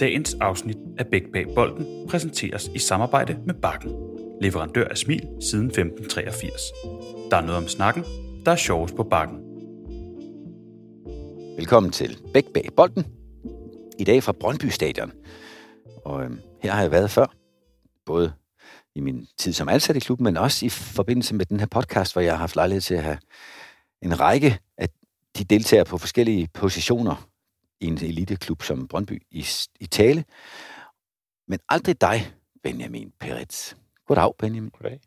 Dagens afsnit af Bæk bag bolden præsenteres i samarbejde med Bakken, leverandør af smil siden 1583. Der er noget om snakken, der er sjovest på Bakken. Velkommen til Bæk bag bolden. I dag fra Brøndby Stadion. Og øhm, her har jeg været før. Både i min tid som ansat i klubben, men også i forbindelse med den her podcast, hvor jeg har haft lejlighed til at have en række af de deltager på forskellige positioner en eliteklub som Brøndby i, i tale. Men aldrig dig, Benjamin Peretz. Goddag, Benjamin. Goddag.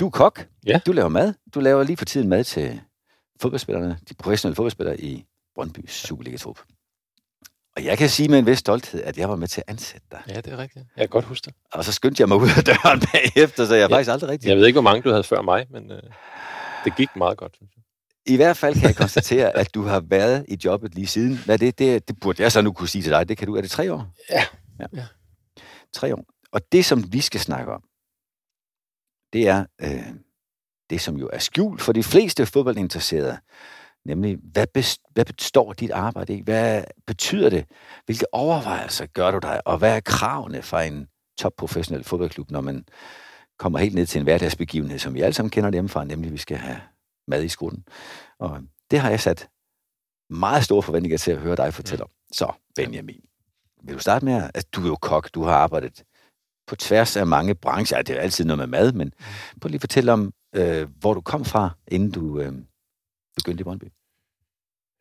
Du er kok. Ja. Du laver mad. Du laver lige for tiden mad til fodboldspillerne, de professionelle fodboldspillere i Brøndbys Superliga-trup. Og jeg kan sige med en vis stolthed, at jeg var med til at ansætte dig. Ja, det er rigtigt. Jeg kan godt huske det. Og så skyndte jeg mig ud af døren bagefter, så jeg. Ja. faktisk aldrig rigtig... Jeg ved ikke, hvor mange du havde før mig, men øh, det gik meget godt. synes jeg. I hvert fald kan jeg konstatere, at du har været i jobbet lige siden. Hvad det? det? Det burde jeg så nu kunne sige til dig. Det kan du. Er det tre år? Ja. ja. Ja. Tre år. Og det, som vi skal snakke om, det er øh, det, som jo er skjult for de fleste fodboldinteresserede. Nemlig, hvad, best, hvad består dit arbejde i? Hvad betyder det? Hvilke overvejelser gør du dig? Og hvad er kravene fra en topprofessionel fodboldklub, når man kommer helt ned til en hverdagsbegivenhed, som vi alle sammen kender hjemmefra, nemlig vi skal have mad i skolen. Og det har jeg sat meget store forventninger til at høre dig fortælle om. Så, Benjamin, vil du starte med, at du er jo kok, du har arbejdet på tværs af mange brancher. Det er altid noget med mad, men prøv lige at fortælle om, øh, hvor du kom fra, inden du øh, begyndte i Brøndby.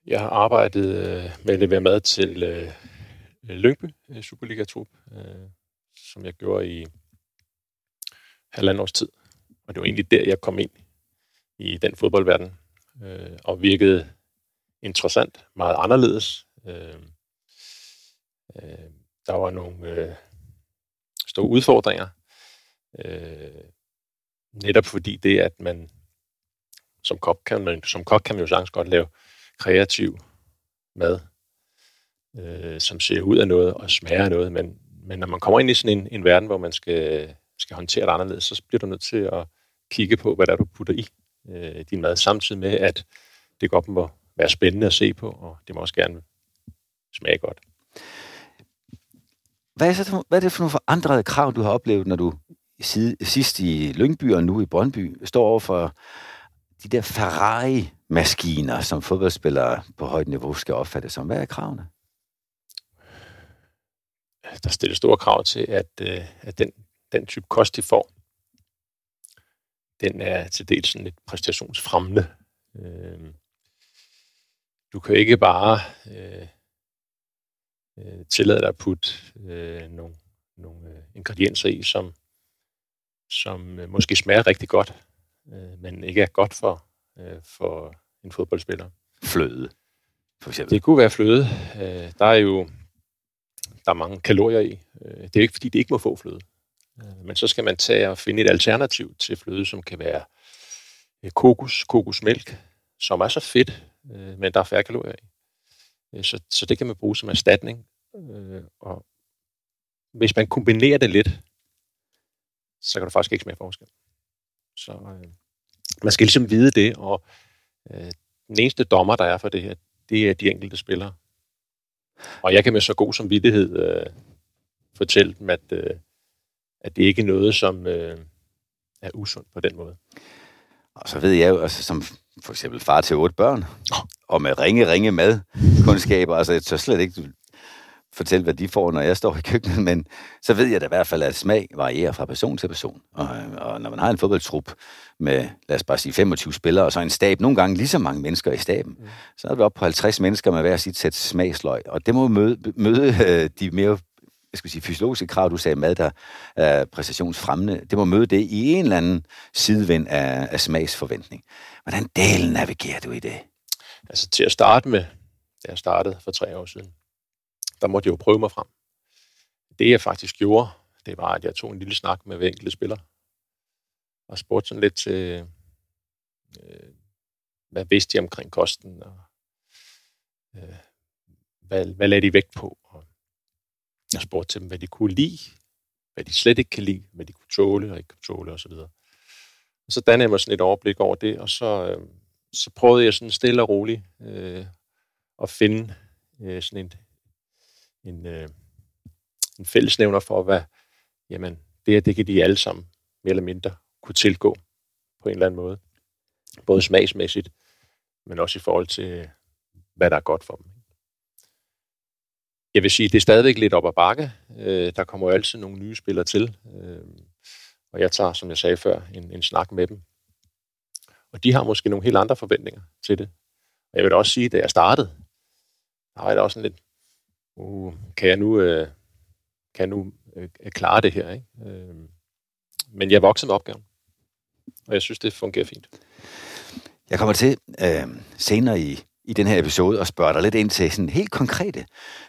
Jeg har arbejdet øh, med at levere mad til øh, Lyngby øh, Superliga-trup, øh, som jeg gjorde i halvandet års tid. Og det var egentlig der, jeg kom ind i den fodboldverden, øh, og virkede interessant, meget anderledes. Øh, øh, der var nogle øh, store udfordringer, øh, netop fordi det, at man som kok kan man, som kok kan man jo sagtens godt lave kreativ mad, øh, som ser ud af noget og smager af noget, men, men når man kommer ind i sådan en, en verden, hvor man skal, skal håndtere det anderledes, så bliver du nødt til at kigge på, hvad der er, du putter i øh, din mad, samtidig med, at det godt må være spændende at se på, og det må også gerne smage godt. Hvad er, så, hvad er det for nogle forandrede krav, du har oplevet, når du sidst i Lyngby og nu i Brøndby står over for de der Ferrari-maskiner, som fodboldspillere på højt niveau skal opfatte som? Hvad er kravene? Der stilles store krav til, at, øh, at den, den type kost, de får, den er til dels sådan lidt præstationsfremmende. Øh, du kan ikke bare øh, øh, tillade dig at putte øh, nogle, nogle øh, ingredienser i, som, som øh, måske smager rigtig godt, øh, men ikke er godt for, øh, for en fodboldspiller. Fløde, for eksempel. Det kunne være fløde. Øh, der er jo der er mange kalorier i. Øh, det er jo ikke, fordi det ikke må få fløde. Øh, men så skal man tage og finde et alternativ til fløde, som kan være øh, kokos, kokosmælk, som er så fedt, øh, men der er færre kalorier i. Så, så det kan man bruge som erstatning. Og hvis man kombinerer det lidt, så kan du faktisk ikke smage forskel. Så øh, man skal ligesom vide det, og øh, den eneste dommer, der er for det her, det er de enkelte spillere. Og jeg kan med så god samvittighed øh, fortælle dem, at, øh, at det ikke er noget, som øh, er usundt på den måde. Og så ved jeg jo, altså, som for eksempel far til otte børn, og med ringe, ringe madkundskaber, altså jeg tør slet ikke fortælle, hvad de får, når jeg står i køkkenet, men så ved jeg da i hvert fald, at smag varierer fra person til person. Og, og når man har en fodboldtrup med, lad os bare sige, 25 spillere, og så en stab, nogle gange lige så mange mennesker i staben, mm. så er vi oppe på 50 mennesker med hver sit sæt smagsløg, og det må møde, møde øh, de mere jeg skal sige, fysiologiske krav, du sagde mad, der er præstationsfremmende, det må møde det i en eller anden sidevind af, af smagsforventning. Hvordan delen navigerer du i det? Altså til at starte med, da jeg startede for tre år siden, der måtte jeg jo prøve mig frem. Det jeg faktisk gjorde, det var, at jeg tog en lille snak med hver enkelte spiller, og spurgte sådan lidt til, øh, hvad vidste de omkring kosten, og øh, hvad, hvad lagde de vægt på, jeg spurgte til dem, hvad de kunne lide, hvad de slet ikke kan lide, hvad de kunne tåle og ikke kunne tåle osv. Og så dannede jeg mig sådan et overblik over det, og så, øh, så prøvede jeg sådan stille og roligt øh, at finde øh, sådan en, en, øh, en fællesnævner for, hvad, jamen, det her, det kan de alle sammen mere eller mindre kunne tilgå på en eller anden måde. Både smagsmæssigt, men også i forhold til, hvad der er godt for dem. Jeg vil sige, det er stadigvæk lidt op ad bakke. Øh, der kommer jo altid nogle nye spillere til. Øh, og jeg tager, som jeg sagde før, en, en snak med dem. Og de har måske nogle helt andre forventninger til det. Og jeg vil også sige, da jeg startede, der var jeg også sådan lidt, uh, kan jeg nu, øh, kan jeg nu øh, klare det her? Ikke? Øh, men jeg voksede med opgaven, og jeg synes, det fungerer fint. Jeg kommer til øh, senere i, i den her episode og spørge dig lidt ind til sådan helt konkrete,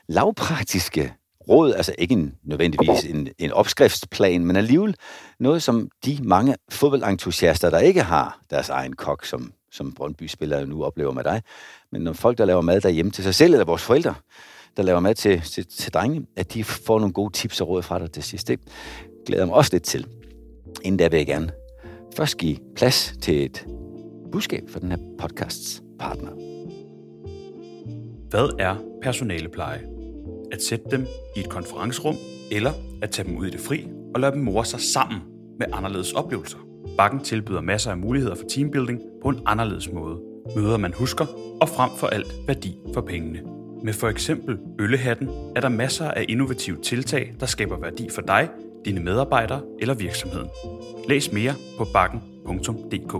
lavpraktiske råd, altså ikke en, nødvendigvis en, en opskriftsplan, men alligevel noget, som de mange fodboldentusiaster, der ikke har deres egen kok, som, som Brøndby-spillere nu oplever med dig, men når folk, der laver mad derhjemme til sig selv, eller vores forældre, der laver mad til, til, til drenge, at de får nogle gode tips og råd fra dig til sidst. Det glæder jeg mig også lidt til. Inden der vil jeg gerne først give plads til et budskab for den her podcasts partner. Hvad er personalepleje? At sætte dem i et konferencerum, eller at tage dem ud i det fri og lade dem more sig sammen med anderledes oplevelser. Bakken tilbyder masser af muligheder for teambuilding på en anderledes måde. Møder man husker, og frem for alt værdi for pengene. Med for eksempel Øllehatten er der masser af innovative tiltag, der skaber værdi for dig, dine medarbejdere eller virksomheden. Læs mere på bakken.dk.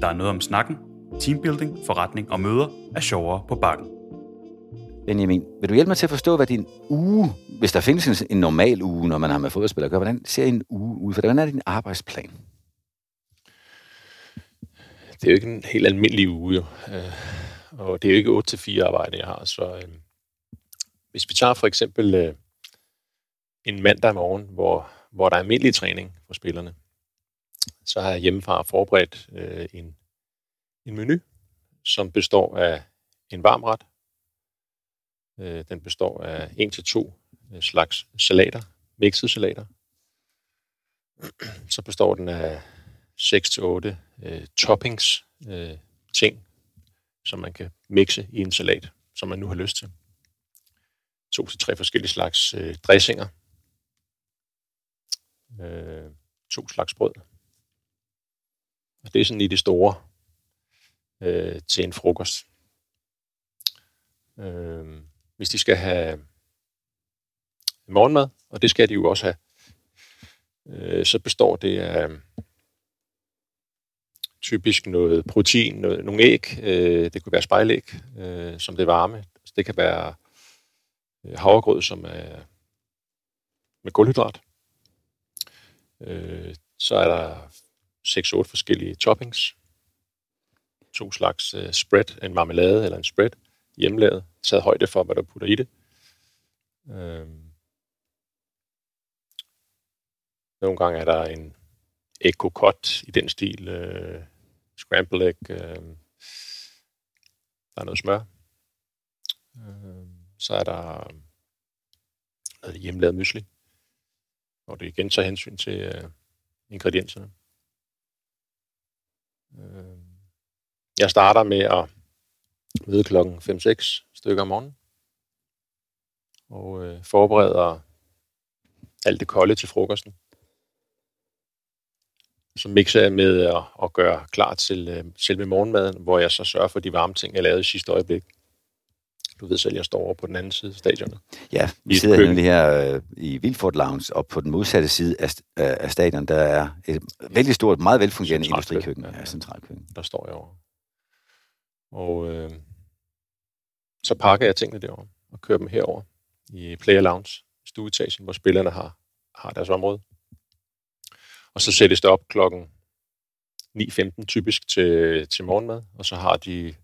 Der er noget om snakken, teambuilding, forretning og møder er sjovere på bakken. Benjamin, vil du hjælpe mig til at forstå, hvad din uge, hvis der findes en, normal uge, når man har med fodboldspillere at gøre, hvordan ser en uge ud? Hvordan er din arbejdsplan? Det er jo ikke en helt almindelig uge, jo. Øh, og det er jo ikke 8-4 arbejde, jeg har. Så øh, hvis vi tager for eksempel øh, en mandag morgen, hvor, hvor der er almindelig træning for spillerne, så har jeg hjemmefra forberedt øh, en, en menu, som består af en varm ret. Øh, den består af en til to øh, slags salater, mixede salater. Så består den af 6 til 8 øh, toppings, øh, ting, som man kan mixe i en salat, som man nu har lyst til. To til tre forskellige slags øh, dressinger. Øh, to slags brød. Og det er sådan i det store øh, til en frokost. Øh, hvis de skal have morgenmad, og det skal de jo også have, øh, så består det af øh, typisk noget protein, noget, nogle æg. Øh, det kunne være spejlæg, øh, som det varme. Altså, det kan være øh, havregrød, som er med kulhydrat. Øh, så er der 6-8 forskellige toppings. To slags øh, spread, en marmelade eller en spread, hjemmelavet, taget højde for, hvad du putter i det. Øh, nogle gange er der en æg i den stil, øh, scramble egg, øh, der er noget smør. Øh, så er der noget hjemmelavet mysli, hvor det igen tager hensyn til øh, ingredienserne. Øh, jeg starter med at møde klokken 5-6 stykker om morgenen, og øh, forbereder alt det kolde til frokosten så mixer jeg med at, at gøre klar til øh, selve morgenmaden, hvor jeg så sørger for de varme ting, jeg lavede i sidste øjeblik. Du ved selv, jeg står over på den anden side af stadionet. Ja, vi sidder nemlig her øh, i Vilfort Lounge, og på den modsatte side af, af stadion, der er et vældig stort, meget velfungerende industrikøkken. Ja, ja, centralkøkken. Der står jeg over. Og øh, så pakker jeg tingene derovre og kører dem herover i Player Lounge, stueetagen, hvor spillerne har, har deres område. Og så sættes det op klokken 9.15 typisk til, til morgenmad, og så har de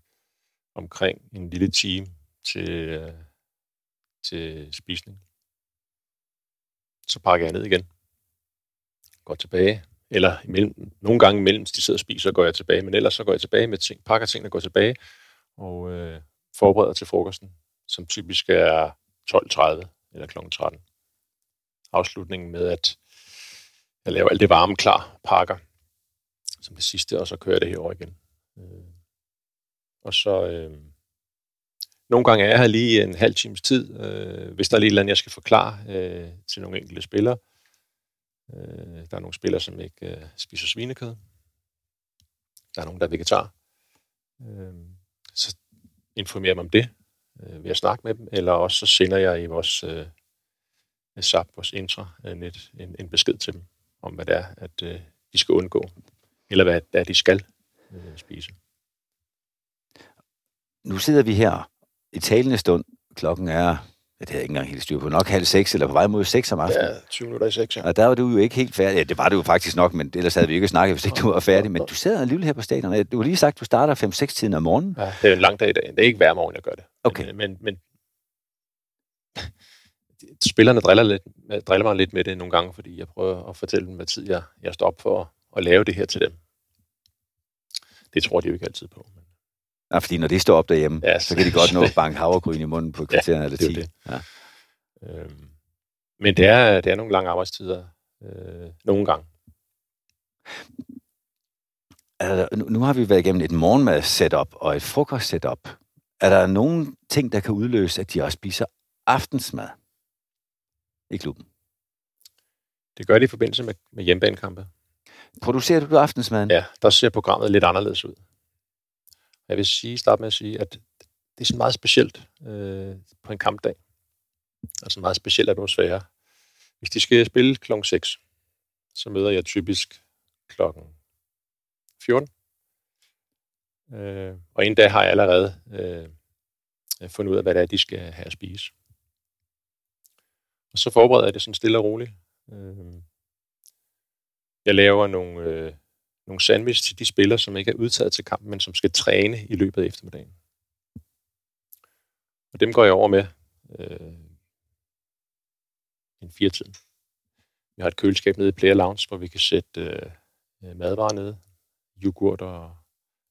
omkring en lille time til, øh, til spisning. Så pakker jeg ned igen. Går tilbage. Eller imellem, nogle gange imellem de sidder og spiser, går jeg tilbage. Men ellers så går jeg tilbage med ting, pakker ting og går tilbage og øh, forbereder til frokosten, som typisk er 12.30 eller kl. 13. Afslutningen med, at jeg laver alt det varme klar, pakker som det sidste, og så kører jeg det herover igen. Øh, og så øh, nogle gange er jeg her lige en halv times tid, øh, hvis der er lidt eller andet, jeg skal forklare øh, til nogle enkelte spillere. Øh, der er nogle spillere, som ikke øh, spiser svinekød. Der er nogen, der er vegetar. Øh, så informerer mig om det øh, ved at snakke med dem, eller også så sender jeg i vores øh, SAP, vores intranet, en, en besked til dem om, hvad det er, at øh, de skal undgå, eller hvad det er, de skal øh, spise. Nu sidder vi her i talende stund. Klokken er, det er jeg ikke engang helt styr på, nok halv seks, eller på vej mod seks om aftenen. Ja, 20 minutter i seks, ja. Og der var du jo ikke helt færdig. Ja, det var du jo faktisk nok, men ellers havde vi ikke snakket, hvis ikke du var færdig. Men du sidder alligevel her på stadion. Du har lige sagt, at du starter 5-6 tiden om morgenen. ja. Det er en lang dag i dag. Det er ikke hver morgen, jeg gør det. Okay. Men, men, men spillerne driller, lidt, driller mig lidt med det nogle gange, fordi jeg prøver at fortælle dem, hvad tid jeg, jeg står op for at lave det her til dem. Det tror de jo ikke altid på. Ja, fordi når de står op derhjemme, Ja, så kan de godt nå at banke havregryn i munden på kvarteren eller det er 10. jo det. Ja. Øhm, men det er, det er nogle lange arbejdstider. Øh, nogle gange. Der, nu- nu har vi været igennem et morgenmad-setup og et frokost-setup. Er der nogen ting, der kan udløse, at de også spiser aftensmad i klubben? Det gør de i forbindelse med, med hjemmebanekampe. Producerer du aftensmaden? Ja, der ser programmet lidt anderledes ud. Jeg vil sige, starte med at sige, at det er sådan meget specielt øh, på en kampdag. Altså en meget speciel atmosfære. Hvis de skal spille klokken 6, så møder jeg typisk klokken 14. Øh, og en dag har jeg allerede øh, øh, fundet ud af, hvad det er, de skal have at spise. Og så forbereder jeg det sådan stille og roligt. Øh, jeg laver nogle, øh, nogle sandwich til de spillere, som ikke er udtaget til kampen, men som skal træne i løbet af eftermiddagen. Og dem går jeg over med øh, en fire. Vi har et køleskab nede i Player Lounge, hvor vi kan sætte øh, madvarer nede. Yoghurt og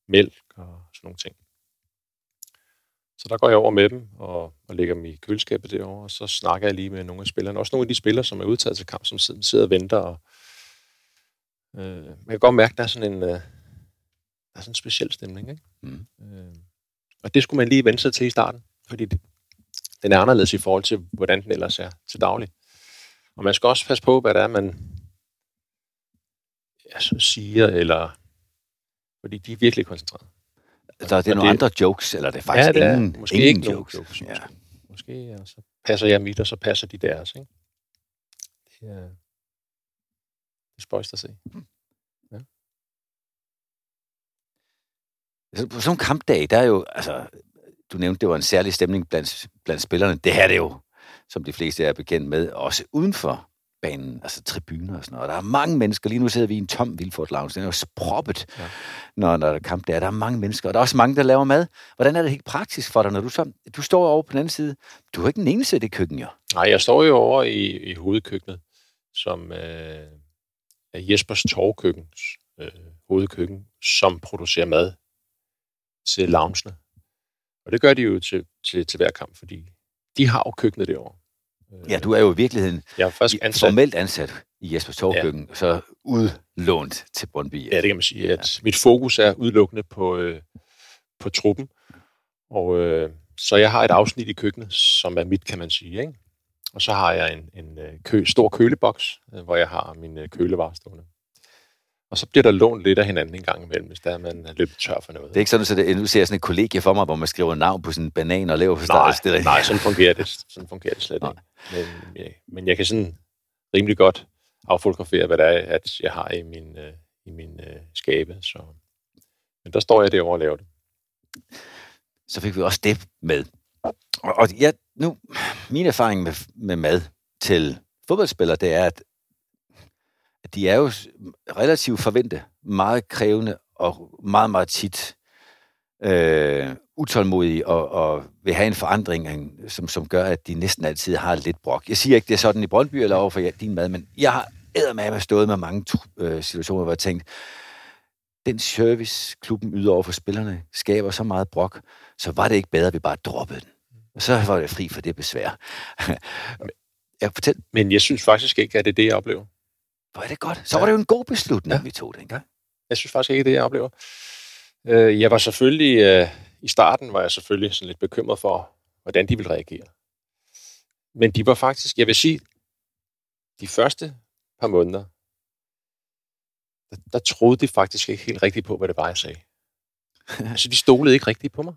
mælk og sådan nogle ting. Så der går jeg over med dem og, og lægger dem i køleskabet derovre, og så snakker jeg lige med nogle af spillerne. Også nogle af de spillere, som er udtaget til kamp, som sidder, sidder og venter. Og, øh, man kan godt mærke, at der er sådan en, øh, der er sådan en speciel stemning. Ikke? Mm. Øh, og det skulle man lige vende sig til i starten, fordi det, den er anderledes i forhold til, hvordan den ellers er til daglig. Og man skal også passe på, hvad det er, man ja, så siger, eller fordi de er virkelig koncentreret. Så er det Og nogle det- andre jokes, eller er det faktisk ja, det er ingen, måske ingen ikke jokes? jokes. Ja. Måske, måske ja, så passer jeg mit, og så passer de deres. Ikke? Det er, er spøjst at se. Så På sådan en kampdag, der er jo, altså, du nævnte, det var en særlig stemning blandt, blandt spillerne. Det her er det jo, som de fleste er bekendt med, også uden for banen, altså tribuner og sådan noget. Og der er mange mennesker. Lige nu sidder vi i en tom Vilfort Lounge. Den er jo sproppet, ja. Ja. når, når der er kamp der. Der er mange mennesker, og der er også mange, der laver mad. Hvordan er det helt praktisk for dig, når du så... Du står over på den anden side. Du er ikke den eneste i det køkken, jo. Nej, jeg står jo over i, i hovedkøkkenet, som øh, er Jespers Torvkøkkens øh, hovedkøkken, som producerer mad til loungene. Og det gør de jo til, til, til hver kamp, fordi de har jo køkkenet derovre. Ja, du er jo i virkeligheden Jeg er først ansat. formelt ansat i Jespers Torvkøkken, ja. så udlånt til Brøndby. Ja, det kan man sige. At mit fokus er udelukkende på, øh, på truppen. Og øh, så jeg har et afsnit i køkkenet, som er mit, kan man sige. Ikke? Og så har jeg en, en øh, kø, stor køleboks, øh, hvor jeg har min øh, kølevarer stående. Og så bliver der lånt lidt af hinanden en gang imellem, hvis der er, man er løbet tør for noget. Det er ikke sådan, så det, nu ser jeg sådan et kollegie for mig, hvor man skriver navn på sådan en banan og laver på nej, det der. nej, sådan fungerer det, sådan fungerer det slet Nej. ikke. Men, ja, men jeg kan sådan rimelig godt affotografere, hvad det er, at jeg har i min, øh, i min øh, skabe. Så. Men der står jeg derovre og laver det. så fik vi også det med. Og, og ja, nu, min erfaring med, med mad til fodboldspillere, det er, at, at de er jo relativt forvente, meget krævende og meget, meget tit øh, utålmodige og, og vil have en forandring, som, som gør, at de næsten altid har lidt brok. Jeg siger ikke, det er sådan i Brøndby eller overfor ja, din mad, men jeg har eddermame stået med mange øh, situationer, hvor jeg tænkt, den service, klubben yder over for spillerne, skaber så meget brok, så var det ikke bedre, at vi bare droppede den. Så var det fri for det besvær. jeg fortæl, Men jeg synes faktisk ikke, at det er det, jeg oplever. hvor er det godt. Så var det jo en god beslutning, ja. Ja. vi tog den. Ja. Jeg synes faktisk ikke, det er det, jeg oplever. Øh, jeg var selvfølgelig, øh, i starten var jeg selvfølgelig sådan lidt bekymret for, hvordan de ville reagere. Men de var faktisk, jeg vil sige, de første par måneder, der, der troede de faktisk ikke helt rigtigt på, hvad det var, jeg sagde. altså, de stolede ikke rigtigt på mig.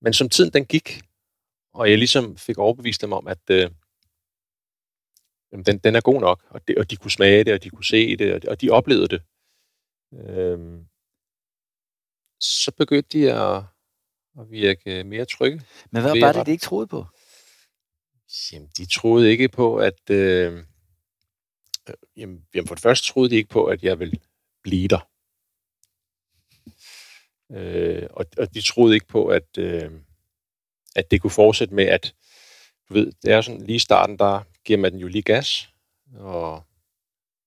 Men som tiden den gik, og jeg ligesom fik overbevist dem om, at øh, den, den er god nok, og, det, og de kunne smage det, og de kunne se det, og de, og de oplevede det. Øh, så begyndte de at, at virke mere trygge. Men hvad var det, de ikke troede på? Jamen, de troede ikke på, at... Øh, øh, jamen, jamen, for det første troede de ikke på, at jeg ville blive der. Øh, og, og de troede ikke på, at, øh, at det kunne fortsætte med, at du ved, det er sådan lige i starten, der giver man den jo lige gas, og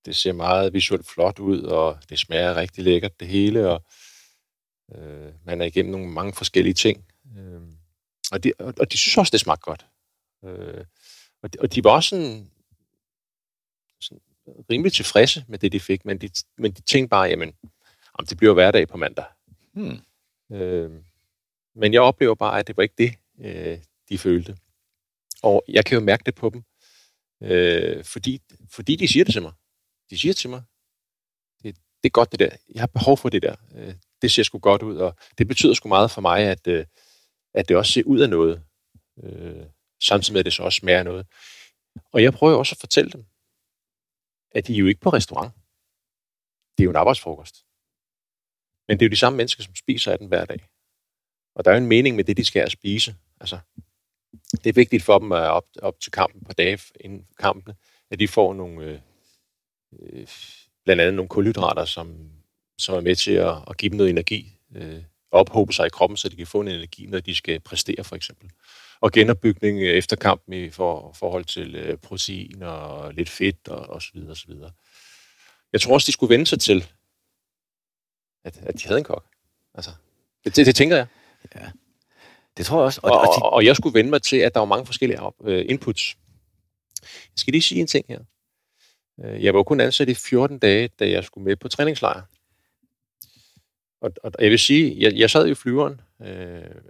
det ser meget visuelt flot ud, og det smager rigtig lækkert det hele, og øh, man er igennem nogle mange forskellige ting. Øh, og, de, og, og de synes også, det smagte godt. Øh, og, de, og de var også sådan, sådan rimelig tilfredse med det, de fik, men de, men de tænkte bare, jamen, om det bliver hverdag på mandag. Hmm. Øh, men jeg oplever bare, at det var ikke det, øh, de følte. Og jeg kan jo mærke det på dem, øh, fordi, fordi de siger det til mig. De siger til mig, det, det er godt det der, jeg har behov for det der, øh, det ser sgu godt ud, og det betyder sgu meget for mig, at, øh, at det også ser ud af noget, øh, samtidig med, at det så også smager noget. Og jeg prøver også at fortælle dem, at de er jo ikke på restaurant. Det er jo en arbejdsfrokost. Men det er jo de samme mennesker, som spiser af den hver dag. Og der er jo en mening med det, de skal spise. Altså, det er vigtigt for dem at op, op til kampen på dage inden kampen, at de får nogle, øh, øh, blandt andet nogle kulhydrater, som, som er med til at, at give dem noget energi, øh, ophobe sig i kroppen, så de kan få en energi, når de skal præstere for eksempel. Og genopbygning øh, efter kampen i for, forhold til øh, protein og lidt fedt og, og så videre, og så videre. Jeg tror også, de skulle vende sig til, at, at de havde en kok. Altså, det, det, det tænker jeg. Ja. Det tror jeg også. Og, og, og, de... og jeg skulle vende mig til, at der var mange forskellige uh, inputs. Jeg skal lige sige en ting her. Uh, jeg var kun ansat i 14 dage, da jeg skulle med på træningslejr. Og, og jeg vil sige, jeg, jeg sad i flyveren uh,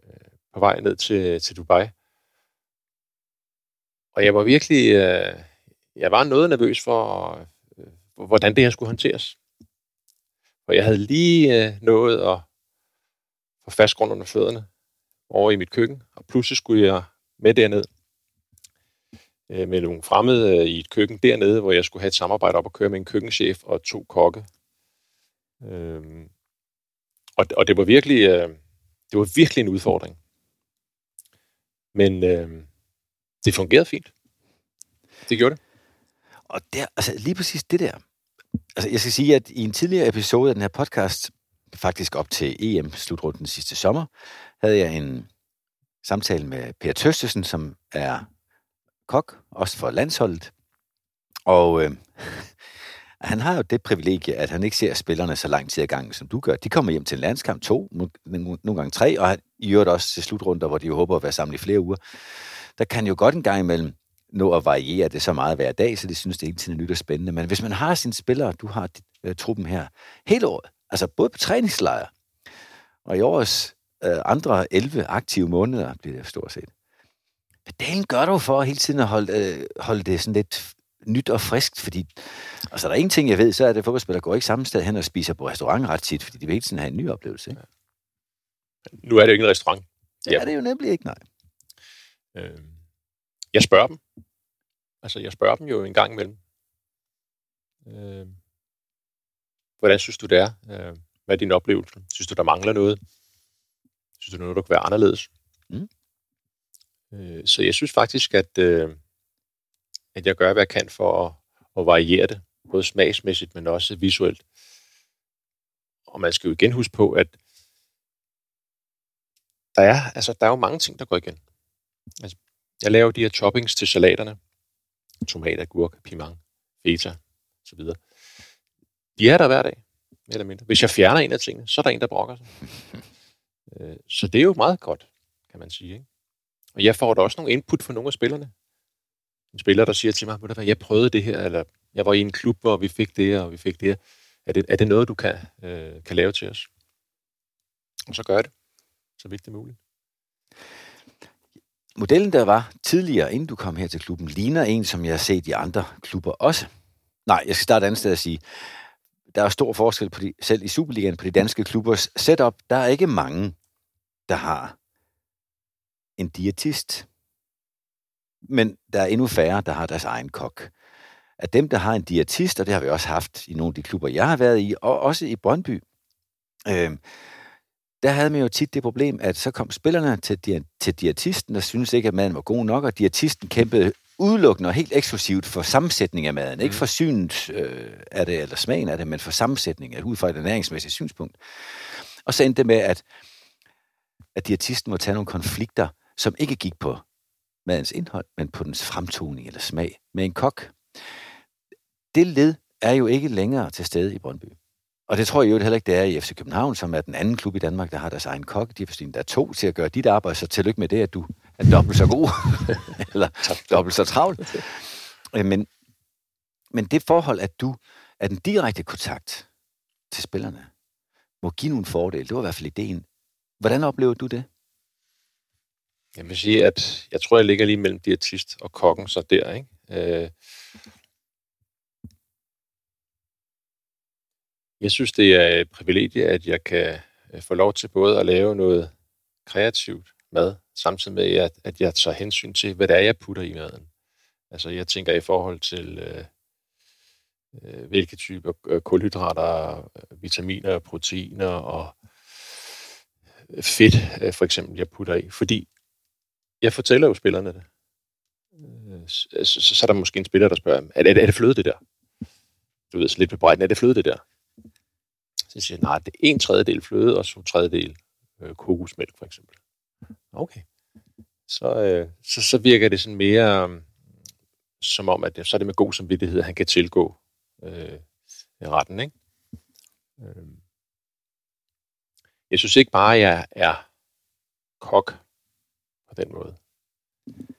på vej ned til, til Dubai. Og jeg var virkelig, uh, jeg var noget nervøs for, uh, hvordan det her skulle håndteres. Og jeg havde lige øh, nået at få fast grund under fødderne over i mit køkken, og pludselig skulle jeg med derned øh, med nogle fremmede øh, i et køkken dernede, hvor jeg skulle have et samarbejde op og køre med en køkkenchef og to kokke. Øh, og, og det var virkelig øh, det var virkelig en udfordring. Men øh, det fungerede fint. Det gjorde det. Og der, altså lige præcis det der. Altså jeg skal sige, at i en tidligere episode af den her podcast, faktisk op til EM-slutrunden sidste sommer, havde jeg en samtale med Per Tøstesen, som er kok, også for landsholdet. Og øh, han har jo det privilegie, at han ikke ser spillerne så lang tid ad gangen, som du gør. De kommer hjem til en landskamp to, nogle gange tre, og i øvrigt også til slutrunder, hvor de jo håber at være sammen i flere uger. Der kan jo godt en gang imellem nå at variere det så meget hver dag, så det synes det hele tiden er nyt og spændende. Men hvis man har sine spillere, du har uh, truppen her hele året, altså både på træningslejr, og i årets øh, andre 11 aktive måneder, bliver det stort set. Hvad dalen gør du for hele tiden at holde, øh, holde det sådan lidt nyt og friskt? Fordi, altså der er en ting, jeg ved, så er det, at fodboldspillere går ikke samme sted hen og spiser på restaurant ret tit, fordi de vil hele tiden have en ny oplevelse. Ikke? Nu er det jo ikke en restaurant. Det er det jo nemlig ikke, nej. Øh, jeg spørger dem. Altså, jeg spørger dem jo en gang imellem. Øh, hvordan synes du, det er? Øh, hvad er din oplevelse? Synes du, der mangler noget? Synes du, noget, der kan være anderledes? Mm. Øh, så jeg synes faktisk, at, øh, at jeg gør, hvad jeg kan for at, at variere det, både smagsmæssigt, men også visuelt. Og man skal jo igen huske på, at der er, altså, der er jo mange ting, der går igen. Altså, jeg laver de her toppings til salaterne. Tomat, agurk, piment, feta osv. De er der hver dag, mere eller mindre. Hvis jeg fjerner en af tingene, så er der en, der brokker sig. Øh, så det er jo meget godt, kan man sige. Ikke? Og jeg får da også nogle input fra nogle af spillerne. En spiller, der siger til mig, at jeg prøvede det her, eller jeg var i en klub, hvor vi fik det, og vi fik det her. Er det, er det noget, du kan, øh, kan lave til os? Og så gør det, så vidt det er muligt. Modellen, der var tidligere, inden du kom her til klubben, ligner en, som jeg har set i andre klubber også. Nej, jeg skal starte et andet sted at sige, der er stor forskel på de, selv i Superligaen på de danske klubbers setup. Der er ikke mange, der har en diætist. Men der er endnu færre, der har deres egen kok. At dem, der har en diætist, og det har vi også haft i nogle af de klubber, jeg har været i, og også i Brøndby, øh, der havde man jo tit det problem, at så kom spillerne til, til diætisten, der synes ikke, at maden var god nok, og diætisten kæmpede udelukkende og helt eksklusivt for sammensætning af maden. Mm. Ikke for synet øh, af det, eller smagen af det, men for sammensætning af ud fra et ernæringsmæssigt synspunkt. Og så endte det med, at, at diætisten må tage nogle konflikter, som ikke gik på madens indhold, men på dens fremtoning eller smag med en kok. Det led er jo ikke længere til stede i Brøndby. Og det tror jeg jo heller ikke, det er i FC København, som er den anden klub i Danmark, der har deres egen kok. De er der er to til at gøre dit arbejde, så tillykke med det, at du er dobbelt så god, eller dobbelt så travl. Øh, men, men det forhold, at du er den direkte kontakt til spillerne, må give nogle fordele. Det var i hvert fald ideen. Hvordan oplever du det? Jeg vil sige, at jeg tror, jeg ligger lige mellem diætist og kokken, så der, ikke? Øh, Jeg synes, det er et privilegie, at jeg kan øh, få lov til både at lave noget kreativt mad, samtidig med, at, at jeg tager hensyn til, hvad det er, jeg putter i maden. Altså, jeg tænker i forhold til, øh, øh hvilke typer øh, kulhydrater, vitaminer, proteiner og fedt, for eksempel, jeg putter i. Fordi jeg fortæller jo spillerne det. Så, så, så er der måske en spiller, der spørger, er det, er det fløde, det der? Du ved, så lidt bebrejdende, er det fløde, det der? Så siger jeg, nej, det er en tredjedel fløde og to tredjedel øh, kokosmælk, for eksempel. Okay. Så, øh, så, så virker det sådan mere øh, som om, at så er det med god samvittighed, at han kan tilgå øh, retten, ikke? Øh. Jeg synes ikke bare, at jeg er kok på den måde.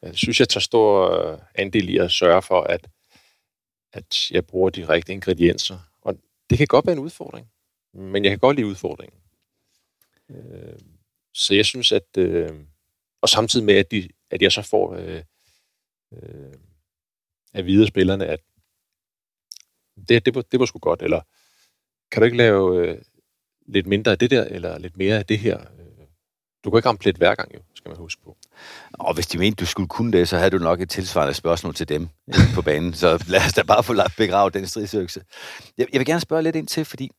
Jeg synes, jeg tager stor øh, andel i at sørge for, at, at jeg bruger de rigtige ingredienser. Og det kan godt være en udfordring. Men jeg kan godt lide udfordringen. Øh, så jeg synes, at... Øh, og samtidig med, at, de, at jeg så får øh, øh, af videre spillerne, at det, det, var, det var sgu godt, eller kan du ikke lave øh, lidt mindre af det der, eller lidt mere af det her? Øh, du kan ikke ramme plet hver gang, jo, skal man huske på. Og hvis de mente, du skulle kunne det, så havde du nok et tilsvarende spørgsmål til dem på banen. Så lad os da bare få begravet den stridsøkse. Jeg, jeg vil gerne spørge lidt ind til, fordi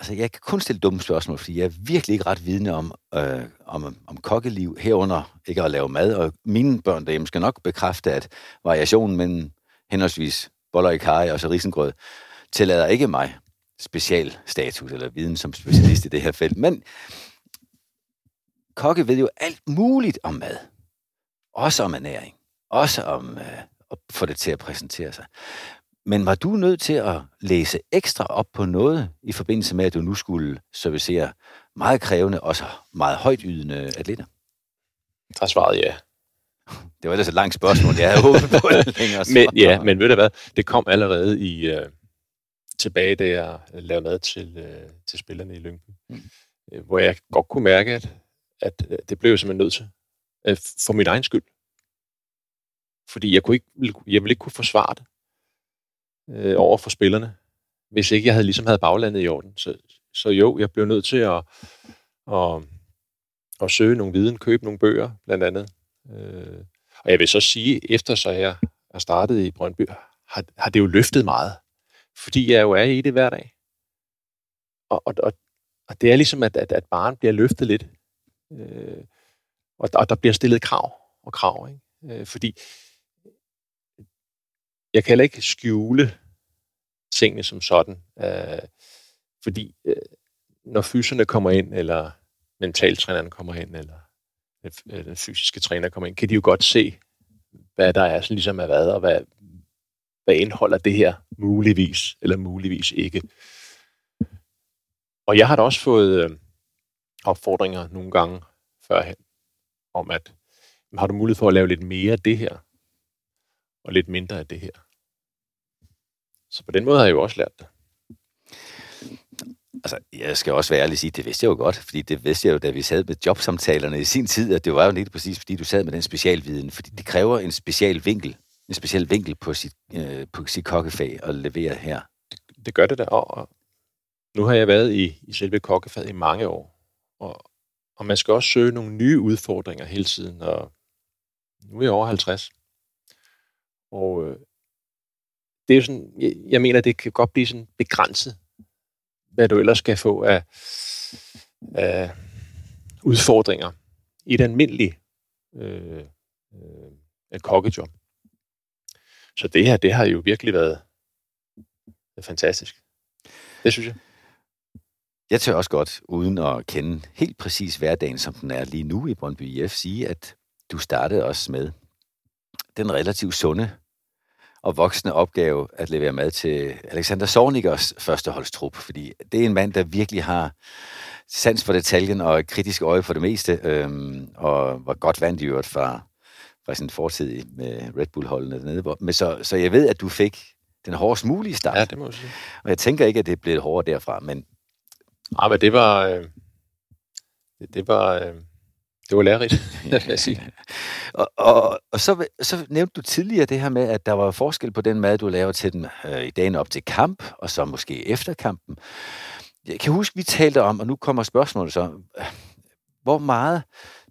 altså, jeg kan kun stille dumme spørgsmål, fordi jeg er virkelig ikke ret vidne om, øh, om, om kokkeliv herunder ikke at lave mad, og mine børn derhjemme skal nok bekræfte, at variationen mellem henholdsvis boller i kaj og så risengrød tillader ikke mig special status eller viden som specialist i det her felt. Men kokke ved jo alt muligt om mad. Også om ernæring. Også om øh, at få det til at præsentere sig. Men var du nødt til at læse ekstra op på noget i forbindelse med, at du nu skulle servicere meget krævende, også meget højt ydende atleter? Der svarede ja. Det var ellers et langt spørgsmål. Jeg havde håbet på det længere men, Ja, men ved du hvad? Det kom allerede i uh, tilbage, da jeg lavede mad til, uh, til spillerne i Lyngby. Mm. Uh, hvor jeg godt kunne mærke, at, at uh, det blev jeg simpelthen nødt til. Uh, for min egen skyld. Fordi jeg, kunne ikke, jeg ville ikke kunne forsvare det øh, over for spillerne, hvis ikke jeg havde ligesom havde baglandet i orden. Så, så jo, jeg blev nødt til at, at, at søge nogle viden, købe nogle bøger, blandt andet. Øh, og jeg vil så sige, efter så jeg har startet i Brøndby, har, har det jo løftet meget. Fordi jeg jo er i det hver dag. Og, og, og, og det er ligesom, at, at, at barn bliver løftet lidt. Øh, og, og der bliver stillet krav og krav. Ikke? Øh, fordi jeg kan heller ikke skjule tingene som sådan, øh, fordi øh, når fyserne kommer ind, eller mentaltræneren kommer ind, eller øh, den fysiske træner kommer ind, kan de jo godt se, hvad der er, sådan ligesom er hvad, og hvad, hvad indeholder det her muligvis, eller muligvis ikke. Og jeg har da også fået øh, opfordringer nogle gange førhen, om at har du mulighed for at lave lidt mere af det her, og lidt mindre af det her. Så på den måde har jeg jo også lært det. Altså, jeg skal også være ærlig og sige, det vidste jeg jo godt, fordi det vidste jeg jo, da vi sad med jobsamtalerne i sin tid, at det var jo lidt præcis, fordi du sad med den specialviden, fordi det kræver en special vinkel, en speciel vinkel på sit, øh, på sit kokkefag at levere her. Det, det gør det da, og nu har jeg været i, i selve kokkefaget i mange år, og, og man skal også søge nogle nye udfordringer hele tiden, og nu er jeg over 50. Og øh, det er jo sådan, jeg, jeg mener, det kan godt blive sådan begrænset, hvad du ellers skal få af, af udfordringer i et almindeligt øh, øh, kokkejob. Så det her, det har jo virkelig været fantastisk. Det synes jeg. Jeg tør også godt, uden at kende helt præcis hverdagen, som den er lige nu i Brøndby IF, sige, at du startede også med den relativt sunde og voksne opgave at levere mad til Alexander Sornikers førsteholdstrup, fordi det er en mand, der virkelig har sans for detaljen og et kritisk øje for det meste, øhm, og var godt vandt i øvrigt fra, fra sin fortid med Red Bull-holdene dernede. Men så, så jeg ved, at du fik den hårdest mulige start. Ja, det må jeg sige. Og jeg tænker ikke, at det blev hårdere derfra, men... Ja, men det var... Øh, det, det var... Øh, det var lærerigt, vil jeg sige. og, og, og så, så nævnte du tidligere det her med, at der var forskel på den mad, du laver til den øh, i dagen op til kamp, og så måske efter kampen. Jeg kan huske, vi talte om, og nu kommer spørgsmålet så, hvor meget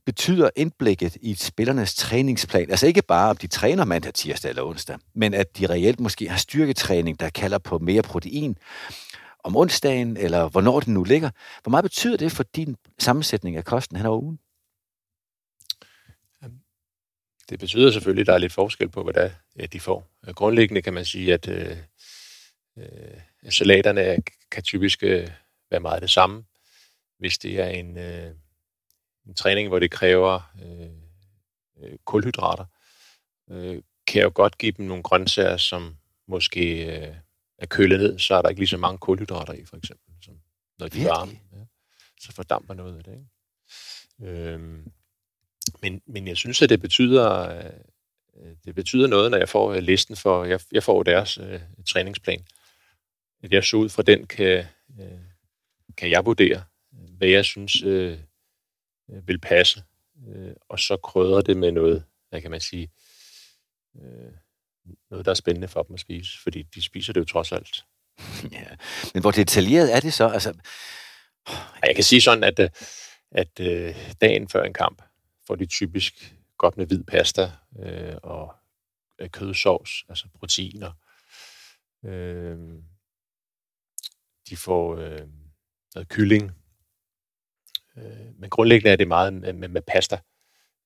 betyder indblikket i spillernes træningsplan, altså ikke bare om de træner mandag, tirsdag eller onsdag, men at de reelt måske har styrketræning, der kalder på mere protein om onsdagen, eller hvornår den nu ligger. Hvor meget betyder det for din sammensætning af kosten hen over ugen? Det betyder selvfølgelig, at der er lidt forskel på, hvad der er, de får. Grundlæggende kan man sige, at øh, øh, salaterne kan typisk øh, være meget det samme. Hvis det er en, øh, en træning, hvor det kræver øh, øh, kulhydrater, øh, kan jeg jo godt give dem nogle grøntsager, som måske øh, er kølet ned, så er der ikke lige så mange kulhydrater i, for eksempel, som når de er varme. Ja, så fordamper noget af det. Ikke? Øhm, men, men jeg synes, at det betyder, øh, det betyder noget, når jeg får øh, listen for, jeg, jeg får deres øh, træningsplan. At jeg så ud fra den kan, øh, kan jeg vurdere, hvad jeg synes øh, vil passe, øh, og så krydre det med noget, hvad kan man sige, øh, noget, der er spændende for dem at spise, fordi de spiser det jo trods alt. Ja. Men hvor detaljeret er det så? Altså... Jeg kan sige sådan, at, øh, at, at øh, dagen før en kamp, får de typisk godt med hvid pasta øh, og øh, kødsovs, altså proteiner. Øh, de får øh, noget kylling. Øh, men grundlæggende er det meget med, med, med pasta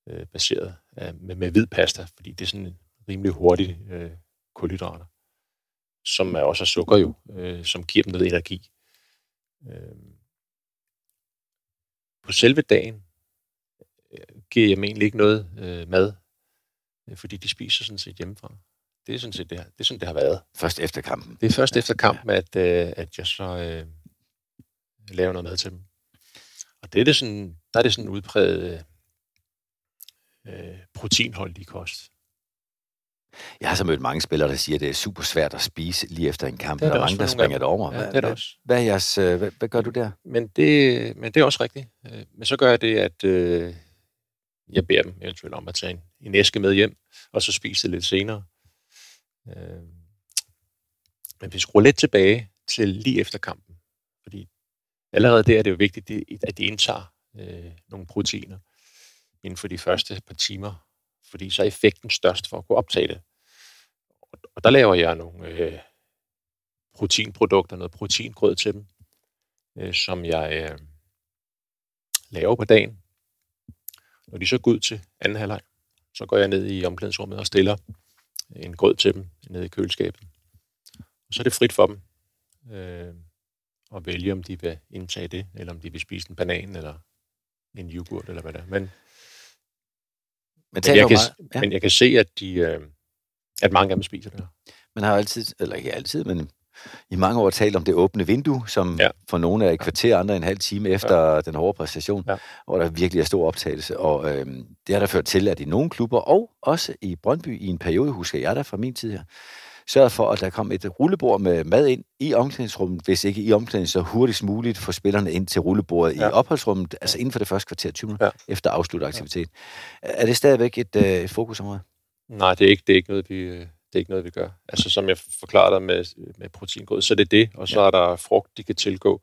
øh, baseret, øh, med, med hvid pasta, fordi det er sådan rimelig hurtigt øh, kulhydrater, som er også er sukker jo, øh, som giver dem noget energi. Øh, på selve dagen, giver dem egentlig ikke noget øh, mad, øh, fordi de spiser sådan set hjemmefra. Det er sådan set det, det, er sådan, det har været. Først efter kampen? Det er først efter kampen, at, øh, at jeg så øh, laver noget mad til dem. Og det er det sådan, der er det sådan udpræget øh, proteinholdig kost. Jeg har så mødt mange spillere, der siger, at det er super svært at spise lige efter en kamp. Det er der er mange, der springer det over. Ja, det er det også. Hvad, er jeres, hvad, hvad gør du der? Men det, men det er også rigtigt. Men så gør jeg det, at øh, jeg beder dem eventuelt om at tage en, en æske med hjem, og så spise det lidt senere. Øh, men vi skruer lidt tilbage til lige efter kampen, fordi allerede der er det jo vigtigt, at de indtager øh, nogle proteiner inden for de første par timer, fordi så er effekten størst for at kunne optage det. Og der laver jeg nogle øh, proteinprodukter, noget proteingrød til dem, øh, som jeg øh, laver på dagen, når de så går ud til anden halvleg, så går jeg ned i omklædningsrummet og stiller en grød til dem nede i køleskabet. Og så er det frit for dem øh, at vælge, om de vil indtage det, eller om de vil spise en banan, eller en yoghurt, eller hvad det er. Men, men, men, jeg, kan, meget, ja. men jeg kan se, at, de, øh, at mange af dem spiser det her. Man har jo altid, eller ikke altid, men i mange år talt om det åbne vindue, som ja. for nogle er et kvarter, andre en halv time efter ja. den hårde præstation, ja. hvor der virkelig er stor optagelse. Og øhm, det har der ført til, at i nogle klubber, og også i Brøndby i en periode, husker jeg der fra min tid her, sørget for, at der kom et rullebord med mad ind i omklædningsrummet, hvis ikke i omklædningsrummet, så hurtigst muligt få spillerne ind til rullebordet ja. i opholdsrummet, altså inden for det første kvarter 20 minutter, ja. efter afsluttet aktivitet. Ja. Er det stadigvæk et, øh, et fokusområde? Nej, det er ikke, det er ikke noget, vi, det er ikke noget, vi gør. Altså, som jeg forklarede dig med, med proteingrød, så det er det, og så ja. er der frugt, de kan tilgå,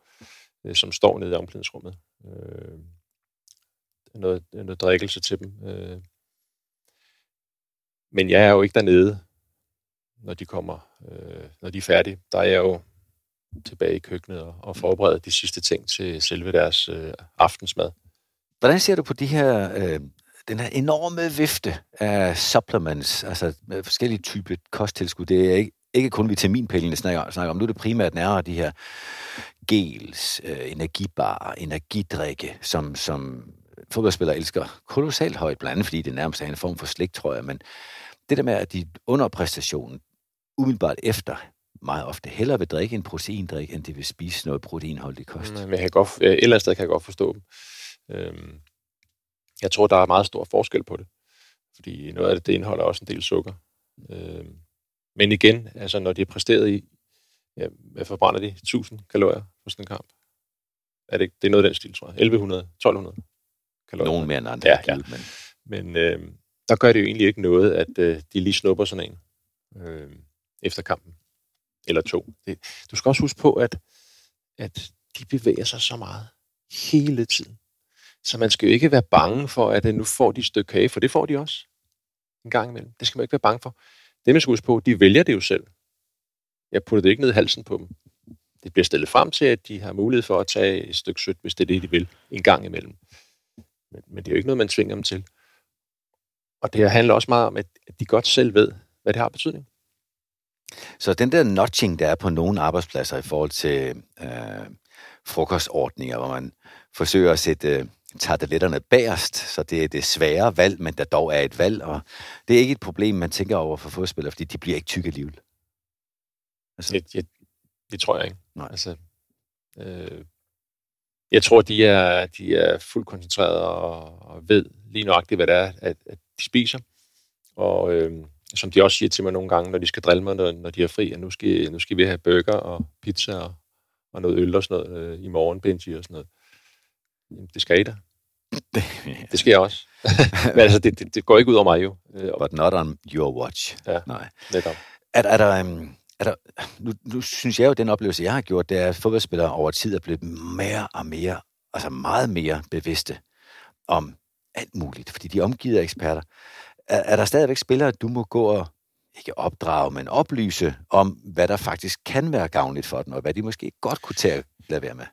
øh, som står nede i omklædningsrummet. Øh, noget, noget drikkelse til dem. Øh. Men jeg er jo ikke dernede, når de kommer, øh, når de er færdige. Der er jeg jo tilbage i køkkenet og, og forbereder de sidste ting til selve deres øh, aftensmad. Hvordan ser du på de her, øh, den her enorme vifte af supplements, altså med forskellige typer kosttilskud? Det er ikke, ikke kun vitaminpillene snakker, snakker om. Nu er det primært nærmere de her gels, øh, energibar, energidrikke, som, som fodboldspillere elsker kolossalt højt, blandt andet fordi det nærmest er en form for slik, tror jeg, men det der med, at de under præstationen, umiddelbart efter, meget ofte hellere vil drikke en proteindrik, end de vil spise noget proteinholdig kost. Mm, men jeg kan godt, øh, et eller andet sted kan jeg godt forstå dem. Øhm, jeg tror, der er meget stor forskel på det. Fordi noget af det, det indeholder også en del sukker. Øhm, men igen, altså når de er præsteret i, ja, hvad forbrænder de? 1000 kalorier på sådan en kamp? Er det, det er noget af den stil, tror jeg. 1100, 1200 kalorier. Nogen mere end andre. Ja, ja. Men, men øh, der gør det jo egentlig ikke noget, at øh, de lige snupper sådan en øh, efter kampen. Eller to. Det, du skal også huske på, at, at de bevæger sig så meget hele tiden. Så man skal jo ikke være bange for, at øh, nu får de et stykke kage, for det får de også en gang imellem. Det skal man ikke være bange for. Det man skal huske på, de vælger det jo selv. Jeg putter det ikke ned i halsen på dem. Det bliver stillet frem til, at de har mulighed for at tage et stykke sødt, hvis det er det, de vil, en gang imellem. Men, men det er jo ikke noget, man tvinger dem til. Og det handler også meget om, at de godt selv ved, hvad det har betydning. Så den der notching, der er på nogle arbejdspladser i forhold til øh, frokostordninger, hvor man forsøger at sætte øh, tarteletterne bagerst, så det er det svære valg, men der dog er et valg, og det er ikke et problem, man tænker over for fodspillere, fordi de bliver ikke tykke alligevel. Altså. Det, det, det tror jeg ikke. Nej. Altså, øh, jeg tror, de er, de er fuldt koncentreret og, og ved lige nøjagtigt, hvad det er, at, at de spiser. Og øh, som de også siger til mig nogle gange, når de skal drille mig, når, når de er fri, at nu skal, nu skal vi have burger og pizza og, og noget øl og sådan noget øh, i morgen, Benji og sådan noget. Jamen, det skal I da. det skal jeg også. Men altså, det, det, det går ikke ud over mig jo. Øh, But not on your watch. Ja, Nej. netop. Er, er der... Um er der, nu, nu synes jeg jo, at den oplevelse, jeg har gjort, det er, at fodboldspillere over tid er blevet mere og mere, altså meget mere bevidste om alt muligt, fordi de er omgivet af eksperter. Er, er der stadigvæk spillere, du må gå og ikke opdrage, men oplyse om, hvad der faktisk kan være gavnligt for dem, og hvad de måske godt kunne tage at lade være med?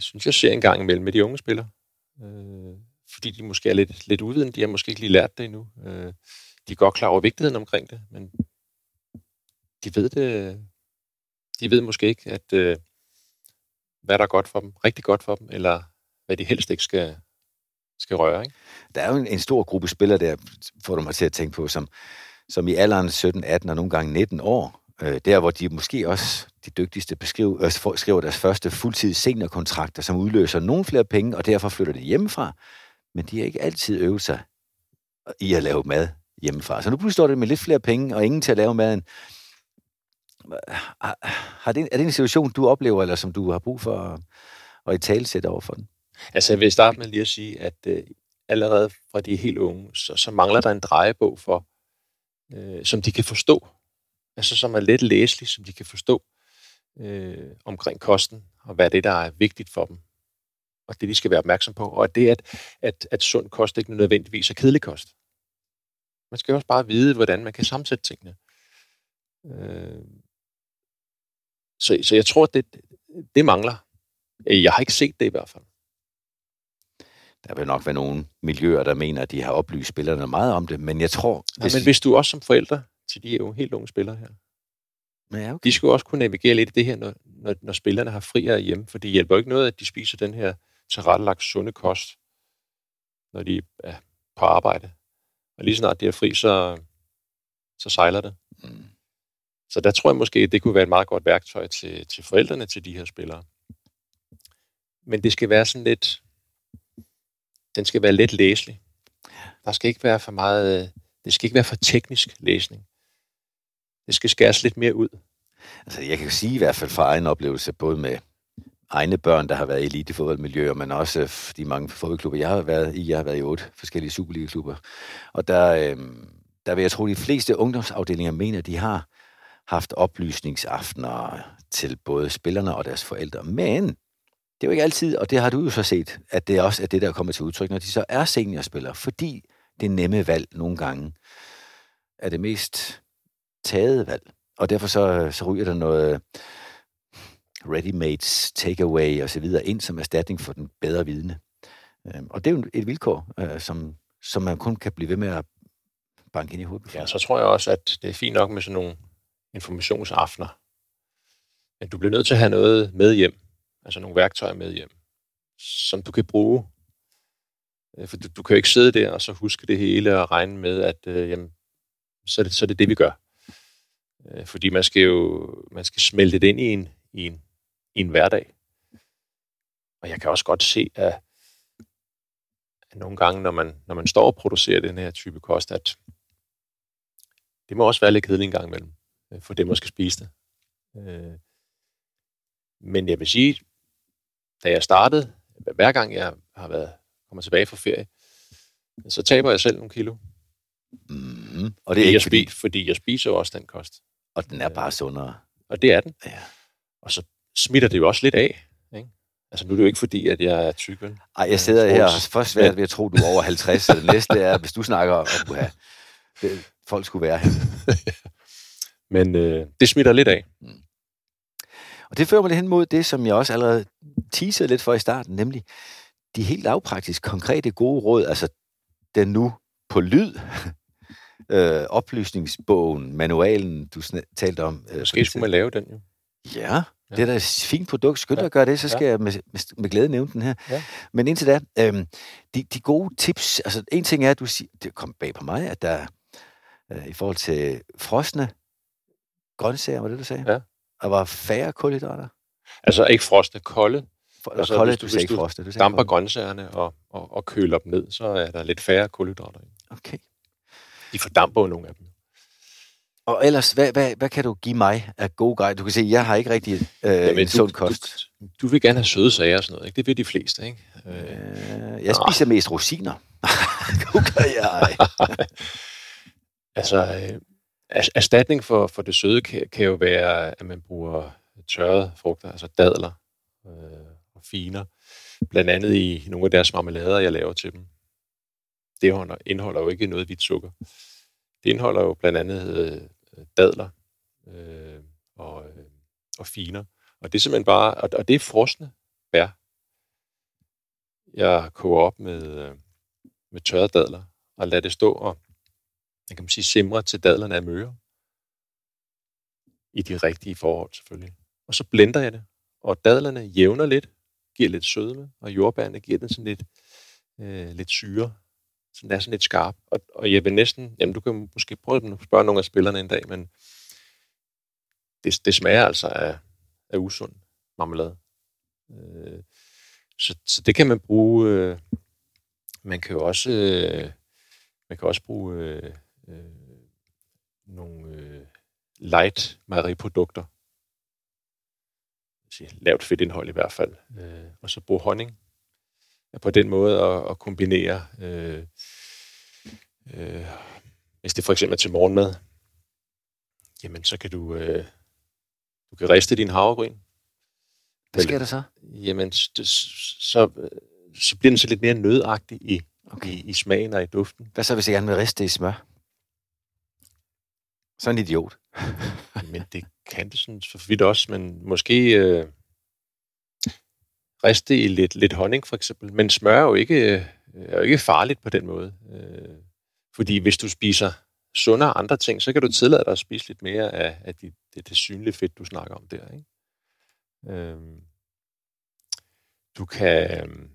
Jeg synes, jeg ser en gang imellem med de unge spillere. Øh, fordi de måske er lidt, lidt uvidende. De har måske ikke lige lært det endnu. Øh, de er godt klar over vigtigheden omkring det, men de ved det, de ved måske ikke, at øh, hvad der er godt for dem, rigtig godt for dem, eller hvad de helst ikke skal, skal røre. Ikke? Der er jo en, en stor gruppe spillere der, får du mig til at tænke på, som, som i alderen 17, 18 og nogle gange 19 år, øh, der hvor de måske også de dygtigste beskriver, øh, skriver deres første fuldtids seniorkontrakter, som udløser nogle flere penge, og derfor flytter de hjemmefra, men de har ikke altid øvet sig i at lave mad hjemmefra. Så nu pludselig står det med lidt flere penge, og ingen til at lave maden. Har det, er det en situation, du oplever, eller som du har brug for at, at i tale sætte over for den? Altså, jeg vil starte med lige at sige, at øh, allerede fra de er helt unge, så, så mangler der en drejebog for, øh, som de kan forstå. Altså, som er let læselig, som de kan forstå øh, omkring kosten, og hvad det, der er vigtigt for dem, og det, de skal være opmærksom på. Og det, at, at, at sund kost ikke nødvendigvis er kedelig kost. Man skal også bare vide, hvordan man kan sammensætte tingene. Øh, så, så jeg tror, det, det mangler. Jeg har ikke set det i hvert fald. Der vil nok være nogle miljøer, der mener, at de har oplyst spillerne meget om det, men jeg tror... Ja, hvis... men hvis du også som forældre til de jo helt unge spillere her, ja, okay. de skal også kunne navigere lidt i det her, når, når, når spillerne har friere hjemme, for det hjælper ikke noget, at de spiser den her tilrettelagt sunde kost, når de er på arbejde. Og lige snart de er fri, så, så sejler det. Mm. Så der tror jeg måske, det kunne være et meget godt værktøj til, til forældrene til de her spillere. Men det skal være sådan lidt, den skal være let læselig. Der skal ikke være for meget, det skal ikke være for teknisk læsning det skal skæres lidt mere ud. Altså, jeg kan sige i hvert fald fra egen oplevelse, både med egne børn, der har været i elitefodboldmiljøer, men også øh, de mange fodboldklubber, jeg har været i. Jeg har været i otte forskellige Superliga-klubber. Og der, øh, der vil jeg tro, at de fleste ungdomsafdelinger mener, at de har haft oplysningsaftener til både spillerne og deres forældre. Men det er jo ikke altid, og det har du jo så set, at det også er det, der kommer til udtryk, når de så er seniorspillere, fordi det nemme valg nogle gange er det mest taget valg. Og derfor så, så ryger der noget ready-made takeaway og så videre ind som erstatning for den bedre vidne. Øhm, og det er jo et vilkår, øh, som, som man kun kan blive ved med at banke ind i hovedet. Ja, så tror jeg også, at det er fint nok med sådan nogle informationsaftener. Men du bliver nødt til at have noget med hjem, altså nogle værktøjer med hjem, som du kan bruge. Øh, for du, du kan jo ikke sidde der og så huske det hele og regne med, at øh, jamen, så, er det, så er det det, vi gør. Øh, fordi man skal jo man skal smelte det ind i en, i en, i en hverdag. Og jeg kan også godt se, at, at nogle gange, når man, når man står og producerer den her type kost, at det må også være lidt kedeligt en gang imellem, øh, for det man skal spise det. Øh, men jeg vil sige, da jeg startede, hver gang jeg har været kommer tilbage fra ferie, så taber jeg selv nogle kilo. Mm, og det er ikke fordi, fordi jeg spiser også den kost. Og den er bare sundere. Og det er den. Ja. Og så smitter det jo også lidt af. Ikke? Altså nu er det jo ikke fordi, at jeg er tyk. Ej, jeg sidder her og først svært ved at tro, at du er over 50, så det næste er, hvis du snakker om, at det, folk skulle være her. Men øh, det smitter lidt af. Mm. Og det fører mig lidt hen mod det, som jeg også allerede teasede lidt for i starten, nemlig de helt lavpraktiske, konkrete, gode råd, altså den nu på lyd øh, oplysningsbogen, manualen, du talte om. Øh, Måske skulle man lave den jo. Ja, ja, det er da et fint produkt. Skynd dig ja. at gøre det, så skal ja. jeg med, med, med glæde nævne den her. Ja. Men indtil da, øh, de, de gode tips, altså en ting er, at du siger, det kom bag på mig, at der øh, i forhold til frosne grøntsager, var det, du sagde? Ja. Der var færre kulhydrater. Altså ikke frosne, kolde. For, altså, kolde, hvis du, du sagde ikke frosne. Du damper grøntsagerne og, og, og køler dem ned, så er der lidt færre kulhydrater. Okay. De fordamper nogle af dem. Og ellers, hvad, hvad, hvad kan du give mig af gode guide? Du kan se, jeg har ikke rigtig øh, Jamen, en sund kost. Du, du vil gerne have søde sager og sådan noget, ikke? Det vil de fleste, ikke? Øh, jeg spiser mest rosiner. det gør jeg. altså, øh, erstatning for, for det søde kan, kan jo være, at man bruger tørrede frugter, altså dadler øh, og finer, blandt andet i nogle af deres marmelader, jeg laver til dem. Det indeholder jo ikke noget hvidt sukker. Det indeholder jo blandt andet øh, dadler øh, og, øh, og finer. Og det er simpelthen bare, og, og det er frosne bær. Jeg koger op med, øh, med tørrede dadler og lader det stå og jeg kan man sige, simre til dadlerne er møre. I de rigtige forhold selvfølgelig. Og så blender jeg det, og dadlerne jævner lidt, giver lidt sødme, og jordbærne giver den sådan lidt, øh, lidt syre, så den er sådan lidt skarp. Og, og jeg vil næsten, jamen du kan måske prøve at spørge nogle af spillerne en dag, men det, det smager altså af, af usund marmelade. Øh, så, så det kan man bruge. Øh, man kan jo også, øh, man kan også bruge øh, øh, nogle øh, light mejeriprodukter. Lavt fedtindhold i hvert fald. Øh, og så bruge honning. På den måde at, at kombinere, øh, øh, hvis det for eksempel er til morgenmad, jamen så kan du, øh, du kan riste din havregryn. Hvad sker der så? Jamen, det, så, så bliver den så lidt mere nødagtig i, okay. i, i smagen og i duften. Hvad så, hvis jeg gerne vil riste i smør? Så en idiot. men det kan det sådan for vidt også, men måske øh, riste i lidt, lidt honning for eksempel. Men smør er jo ikke, øh, er jo ikke farligt på den måde. Øh, fordi hvis du spiser sundere andre ting, så kan du tillade dig at spise lidt mere af, af de, det, det synlige fedt, du snakker om der. Ikke? Øh, du kan, øh,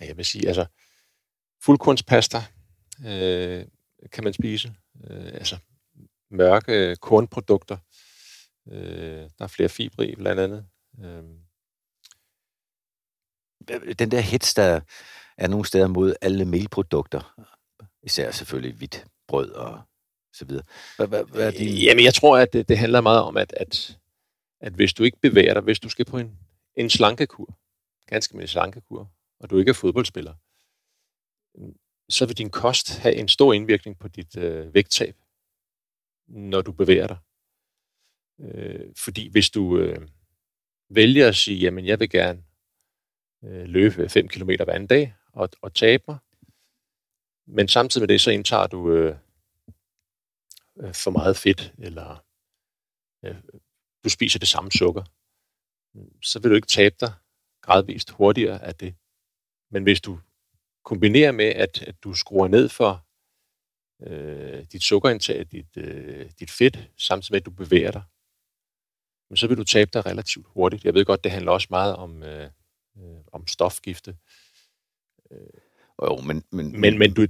jeg vil sige, altså fuldkornspasta øh, kan man spise øh, altså mørke kornprodukter. Øh, der er flere fibre i, blandt andet. Øh. Den der hits, der er nogle steder mod alle melprodukter, især selvfølgelig hvidt brød og så videre. Hvad, hvad, hvad er din... Jamen, jeg tror, at det, det handler meget om, at, at, at hvis du ikke bevæger dig, hvis du skal på en, en slankekur, ganske med en slankekur, og du ikke er fodboldspiller, så vil din kost have en stor indvirkning på dit øh, vægttab, når du bevæger dig. Øh, fordi hvis du øh, vælger at sige, jamen jeg vil gerne øh, løbe 5 km hver anden dag og, og tabe mig, men samtidig med det, så indtager du øh, øh, for meget fedt, eller øh, du spiser det samme sukker, så vil du ikke tabe dig gradvist hurtigere af det. Men hvis du kombinerer med, at, at du skruer ned for øh, dit sukkerindtag, dit, øh, dit fedt, samtidig med, at du bevæger dig, så vil du tabe dig relativt hurtigt. Jeg ved godt, det handler også meget om, øh, øh, om stofgifte. Øh, jo, men, men, men, men du,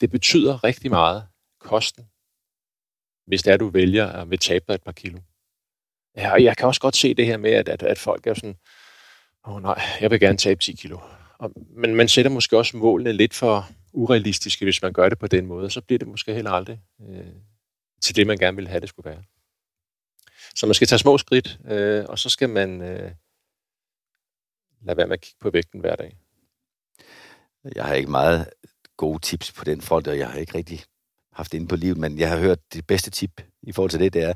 det betyder rigtig meget, kosten, hvis det er, du vælger at vil tabe dig et par kilo. Ja, og jeg kan også godt se det her med, at, at, at folk er sådan, åh oh, nej, jeg vil gerne tabe 10 kilo. Og, men man sætter måske også målene lidt for urealistiske, hvis man gør det på den måde. Så bliver det måske heller aldrig øh, til det, man gerne vil have, det skulle være. Så man skal tage små skridt, øh, og så skal man øh, lade være med at kigge på vægten hver dag. Jeg har ikke meget gode tips på den front, og jeg har ikke rigtig haft det inde på livet, men jeg har hørt det bedste tip i forhold til det, det er,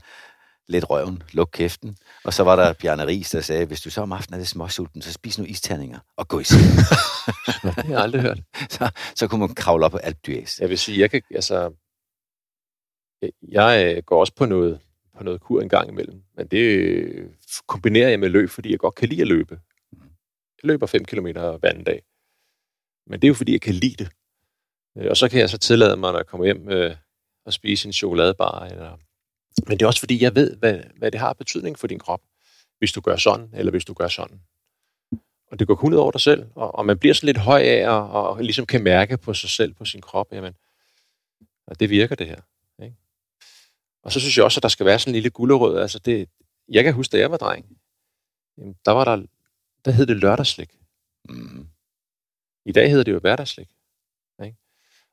lidt røven, luk kæften. Og så var der Bjarne Ries, der sagde, hvis du så om aftenen er lidt småsulten, så spis nu isterninger og gå i seng. det har jeg aldrig hørt. Så, så kunne man kravle op på alt dyræs. Jeg vil sige, jeg kan, altså, jeg øh, går også på noget, på noget kur en gang imellem, men det øh, kombinerer jeg med løb, fordi jeg godt kan lide at løbe. Jeg løber 5 km hver anden dag. Men det er jo, fordi jeg kan lide det. Øh, og så kan jeg så tillade mig, når jeg kommer hjem øh, og spise en chokoladebar eller men det er også fordi, jeg ved, hvad, hvad det har betydning for din krop, hvis du gør sådan, eller hvis du gør sådan. Og det går kun ud over dig selv, og, og man bliver sådan lidt høj af, og, og ligesom kan mærke på sig selv, på sin krop, jamen, og det virker det her. Og så synes jeg også, at der skal være sådan en lille gulderød. Altså det, jeg kan huske, da jeg var dreng, jamen, der var der, der hed det lørdagslik. Mm. I dag hedder det jo hverdagslik. Ikke?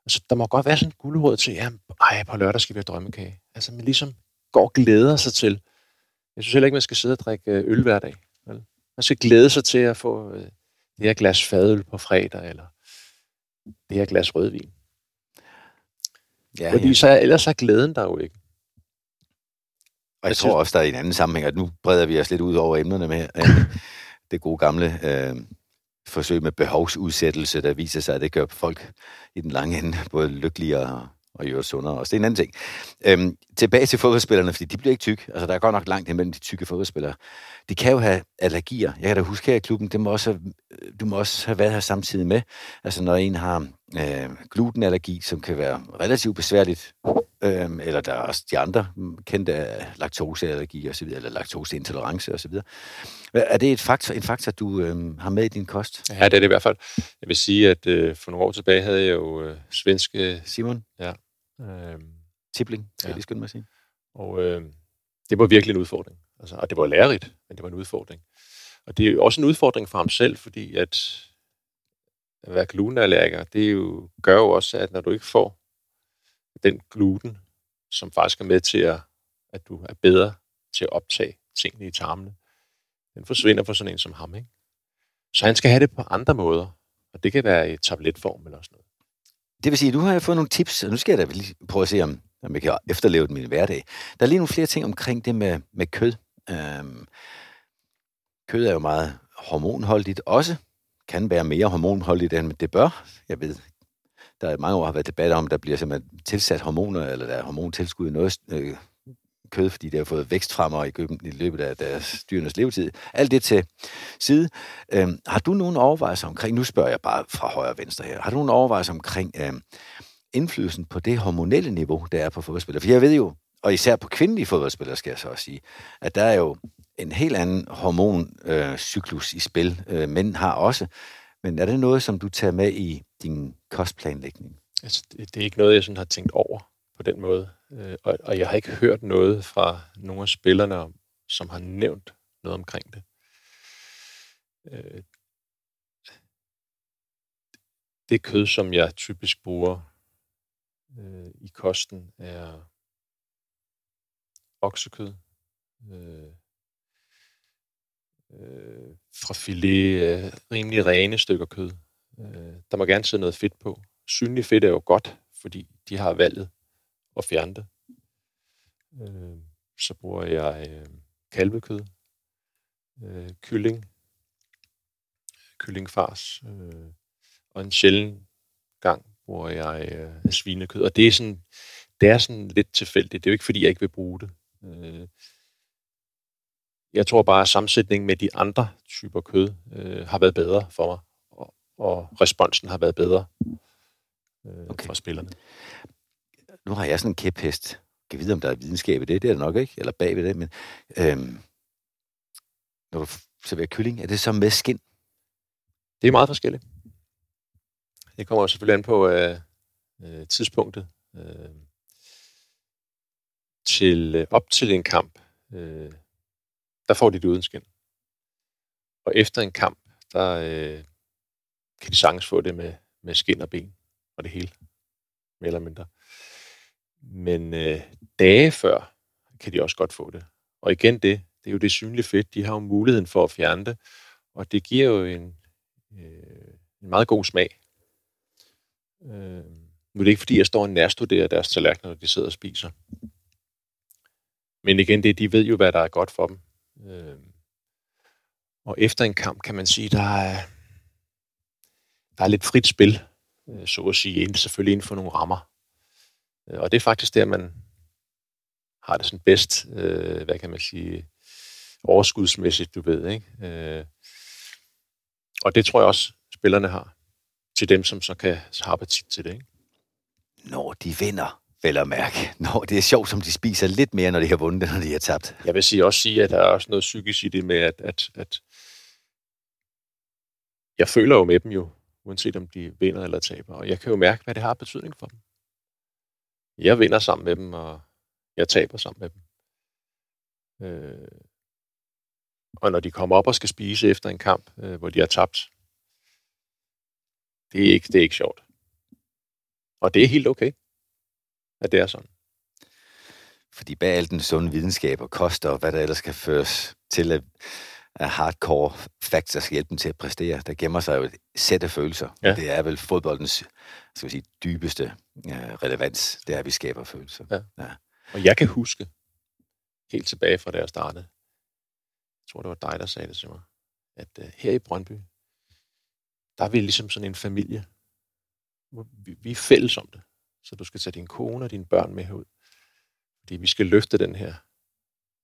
Altså, der må godt være sådan en gulerod til, ja, ej, på lørdag skal vi have drømmekage. Altså, man ligesom går og glæder sig til. Jeg synes heller ikke, man skal sidde og drikke øh, øl hver dag. Vel? Man skal glæde sig til at få øh, det her glas fadøl på fredag, eller det her glas rødvin. Ja, Fordi ja. så ellers er glæden der jo ikke. Og jeg, jeg tror synes... også, der er en anden sammenhæng, at nu breder vi os lidt ud over emnerne med øh, det gode gamle øh, forsøg med behovsudsættelse, der viser sig, at det gør folk i den lange ende både lykkeligere og i øvrigt sundere også. Det er en anden ting. Øhm, tilbage til fodboldspillerne, fordi de bliver ikke tykke. Altså, der er godt nok langt imellem de tykke fodboldspillere. De kan jo have allergier. Jeg kan da huske her i klubben, det må også have, du må også have været her samtidig med. Altså, når en har øh, glutenallergi, som kan være relativt besværligt, øh, eller der er også de andre kendte laktoseallergi og så videre, eller laktoseintolerance og så videre. Er det et faktor, en faktor, du øh, har med i din kost? Ja, det er det i hvert fald. Jeg vil sige, at øh, for nogle år tilbage havde jeg jo øh, svenske... Simon? Ja. Øh, Tibling, skal ja. jeg lige skynde mig at sige. Og øh, det var virkelig en udfordring. Altså, og det var lærerigt, men det var en udfordring. Og det er jo også en udfordring for ham selv, fordi at at være glutenallergiker, det jo, gør jo også, at når du ikke får den gluten, som faktisk er med til, at, at du er bedre til at optage tingene i tarmene, den forsvinder for sådan en som ham. Ikke? Så han skal have det på andre måder, og det kan være i tabletform eller sådan noget. Det vil sige, at du har fået nogle tips, og nu skal jeg da lige prøve at se, om, om jeg kan efterleve den min hverdag. Der er lige nogle flere ting omkring det med, med kød. Øhm, kød er jo meget hormonholdigt også kan være mere hormonholdigt, end det bør. Jeg ved, der i mange år har været debat om, der bliver simpelthen tilsat hormoner, eller der er hormontilskud i noget øh, kød, fordi det har fået vækstfremmer i, i løbet af deres dyrenes levetid. Alt det til side. Øhm, har du nogen overvejelser omkring, nu spørger jeg bare fra højre og venstre her, har du nogen overvejelser omkring øhm, indflydelsen på det hormonelle niveau, der er på fodboldspillere? For jeg ved jo, og især på kvindelige fodboldspillere, skal jeg så også sige, at der er jo en helt anden hormoncyklus øh, i spil. Øh, mænd har også. Men er det noget, som du tager med i din kostplanlægning? Altså, det, det er ikke noget, jeg sådan har tænkt over på den måde. Øh, og, og jeg har ikke hørt noget fra nogle af spillerne, som har nævnt noget omkring det. Øh, det kød, som jeg typisk bruger øh, i kosten, er oksekød, øh, øh, fra filet, øh, rimelig rene stykker kød. Øh, der må gerne sidde noget fedt på. Synlig fedt er jo godt, fordi de har valget at fjerne det. Øh, så bruger jeg øh, kalvekød, øh, kylling, kyllingfars, øh, og en sjælden gang bruger jeg øh, svinekød. Og det er sådan, det er sådan lidt tilfældigt. Det er jo ikke, fordi jeg ikke vil bruge det. Øh, jeg tror bare, at sammensætningen med de andre typer kød øh, har været bedre for mig, og, responsen har været bedre øh, okay. for spillerne. Nu har jeg sådan en kæphest. Jeg kan vide, om der er videnskab i det. Det er der nok ikke, eller bag ved det. Men øhm, når du serverer kylling, er det så med skin? Det er meget forskelligt. Det kommer selvfølgelig an på øh, øh, tidspunktet. Øh, til, øh, op til en kamp, øh, der får de det uden skin. Og efter en kamp, der øh, kan de sagtens få det med, med skin og ben og det hele, mere eller mindre. Men øh, dage før kan de også godt få det. Og igen det, det er jo det synlige fedt. De har jo muligheden for at fjerne det, og det giver jo en, øh, en meget god smag. Øh, nu er det ikke, fordi jeg står og nærstuderer deres tallerkener, når de sidder og spiser. Men igen, det, de ved jo, hvad der er godt for dem. Øh, og efter en kamp kan man sige, der er, der er lidt frit spil, øh, så at sige, selvfølgelig inden for nogle rammer. Øh, og det er faktisk der, man har det sådan bedst, øh, hvad kan man sige, overskudsmæssigt, du ved. Ikke? Øh, og det tror jeg også, spillerne har til dem, som så kan have appetit til det. Ikke? Når de vinder, vel at mærke. Når det er sjovt, som de spiser lidt mere, når de har vundet, end når de har tabt. Jeg vil sige, også sige, at der er også noget psykisk i det med, at, at, at jeg føler jo med dem jo, uanset om de vinder eller taber. Og jeg kan jo mærke, hvad det har betydning for dem. Jeg vinder sammen med dem, og jeg taber sammen med dem. Øh, og når de kommer op og skal spise efter en kamp, øh, hvor de har tabt, det er, ikke, det er ikke sjovt. Og det er helt okay, at det er sådan. Fordi bag al den sunde videnskab og kost og hvad der ellers skal føres til at, at hardcore facts, der skal hjælpe dem til at præstere, der gemmer sig jo et sæt af følelser. Ja. Det er vel fodboldens skal vi sige, dybeste relevans, det er, at vi skaber følelser. Ja. Ja. Og jeg kan huske, helt tilbage fra da jeg startede, jeg tror, det var dig, der sagde det til mig, at uh, her i Brøndby, der er vi ligesom sådan en familie. Vi, vi er fælles om det. Så du skal tage din kone og dine børn med herud. Fordi vi skal løfte den her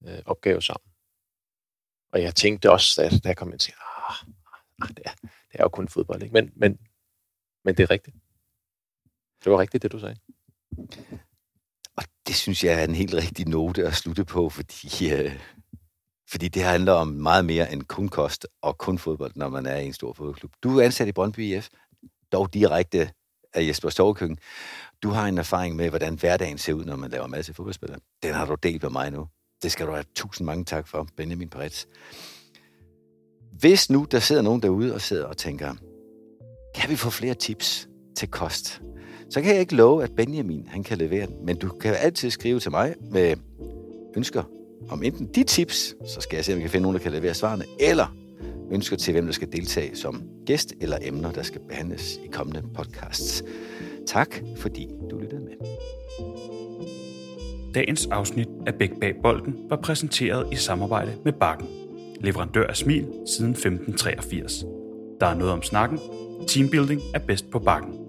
øh, opgave sammen. Og jeg tænkte også, at da jeg kom ind til, ah, ah, ah, det, er, det er jo kun fodbold, ikke? Men, men, men det er rigtigt. Det var rigtigt, det du sagde. Og det synes jeg er en helt rigtig note at slutte på, fordi, øh, fordi det handler om meget mere end kun kost og kun fodbold, når man er i en stor fodboldklub. Du er ansat i Brøndby IF, dog direkte af Jesper Storkøkken. Du har en erfaring med, hvordan hverdagen ser ud, når man laver mad til fodboldspillere. Den har du delt med mig nu. Det skal du have tusind mange tak for, Benjamin Peretz. Hvis nu der sidder nogen derude og sidder og tænker, kan vi få flere tips til kost? Så kan jeg ikke love, at Benjamin han kan levere den, men du kan altid skrive til mig med ønsker om enten de tips, så skal jeg se, om jeg kan finde nogen, der kan levere svarene, eller ønsker til, hvem der skal deltage som gæst, eller emner, der skal behandles i kommende podcasts. Tak, fordi du lyttede. Dagens afsnit af Bæk Bag Bolden var præsenteret i samarbejde med Bakken. Leverandør af smil siden 1583. Der er noget om snakken. Teambuilding er bedst på Bakken.